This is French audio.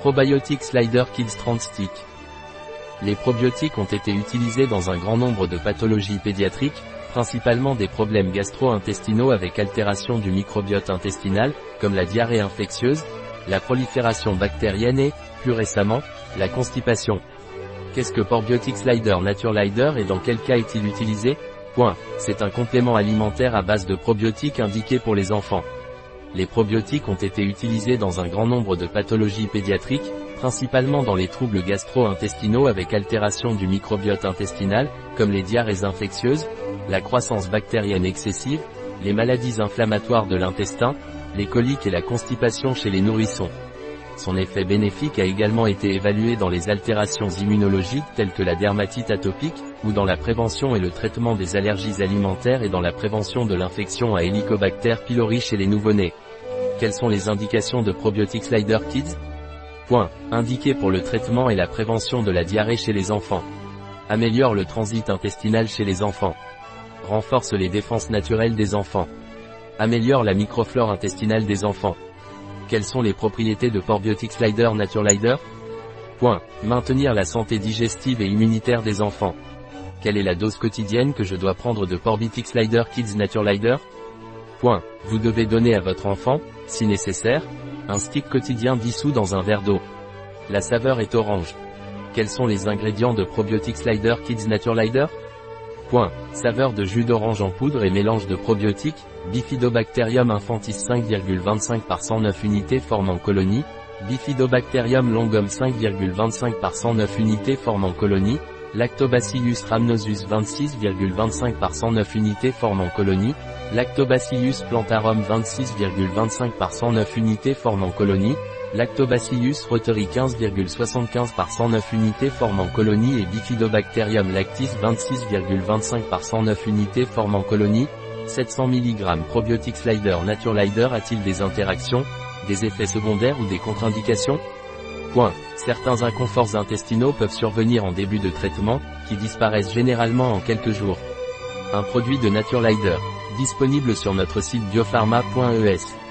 Probiotic Slider Kids 30 Stick. Les probiotiques ont été utilisés dans un grand nombre de pathologies pédiatriques, principalement des problèmes gastro-intestinaux avec altération du microbiote intestinal, comme la diarrhée infectieuse, la prolifération bactérienne et, plus récemment, la constipation. Qu'est-ce que Probiotic Slider Naturelider et dans quel cas est-il utilisé? Point. C'est un complément alimentaire à base de probiotiques indiqué pour les enfants. Les probiotiques ont été utilisés dans un grand nombre de pathologies pédiatriques, principalement dans les troubles gastro-intestinaux avec altération du microbiote intestinal, comme les diarrhées infectieuses, la croissance bactérienne excessive, les maladies inflammatoires de l'intestin, les coliques et la constipation chez les nourrissons. Son effet bénéfique a également été évalué dans les altérations immunologiques telles que la dermatite atopique, ou dans la prévention et le traitement des allergies alimentaires et dans la prévention de l'infection à Helicobacter pylori chez les nouveau-nés. Quelles sont les indications de Probiotic Slider Kids? Point. Indiqué pour le traitement et la prévention de la diarrhée chez les enfants. Améliore le transit intestinal chez les enfants. Renforce les défenses naturelles des enfants. Améliore la microflore intestinale des enfants. Quelles sont les propriétés de Probiotic Slider Naturelider Point. Maintenir la santé digestive et immunitaire des enfants. Quelle est la dose quotidienne que je dois prendre de Probiotic Slider Kids Naturelider Point. Vous devez donner à votre enfant, si nécessaire, un stick quotidien dissous dans un verre d'eau. La saveur est orange. Quels sont les ingrédients de Probiotic Slider Kids Naturelider Point. Saveur de jus d'orange en poudre et mélange de probiotiques, Bifidobacterium infantis 5,25 par 109 unités formant colonie, Bifidobacterium longum 5,25 par 109 unités formant colonie, Lactobacillus rhamnosus 26,25 par 109 unités formant colonie, Lactobacillus plantarum 26,25 par 109 unités formant colonie, Lactobacillus reuteri 15,75 par 109 unités formant colonie et Bifidobacterium lactis 26,25 par 109 unités formant colonie, 700 mg Probiotic Slider Naturelider a-t-il des interactions, des effets secondaires ou des contre-indications? Point. Certains inconforts intestinaux peuvent survenir en début de traitement, qui disparaissent généralement en quelques jours. Un produit de Naturelider, disponible sur notre site biopharma.es.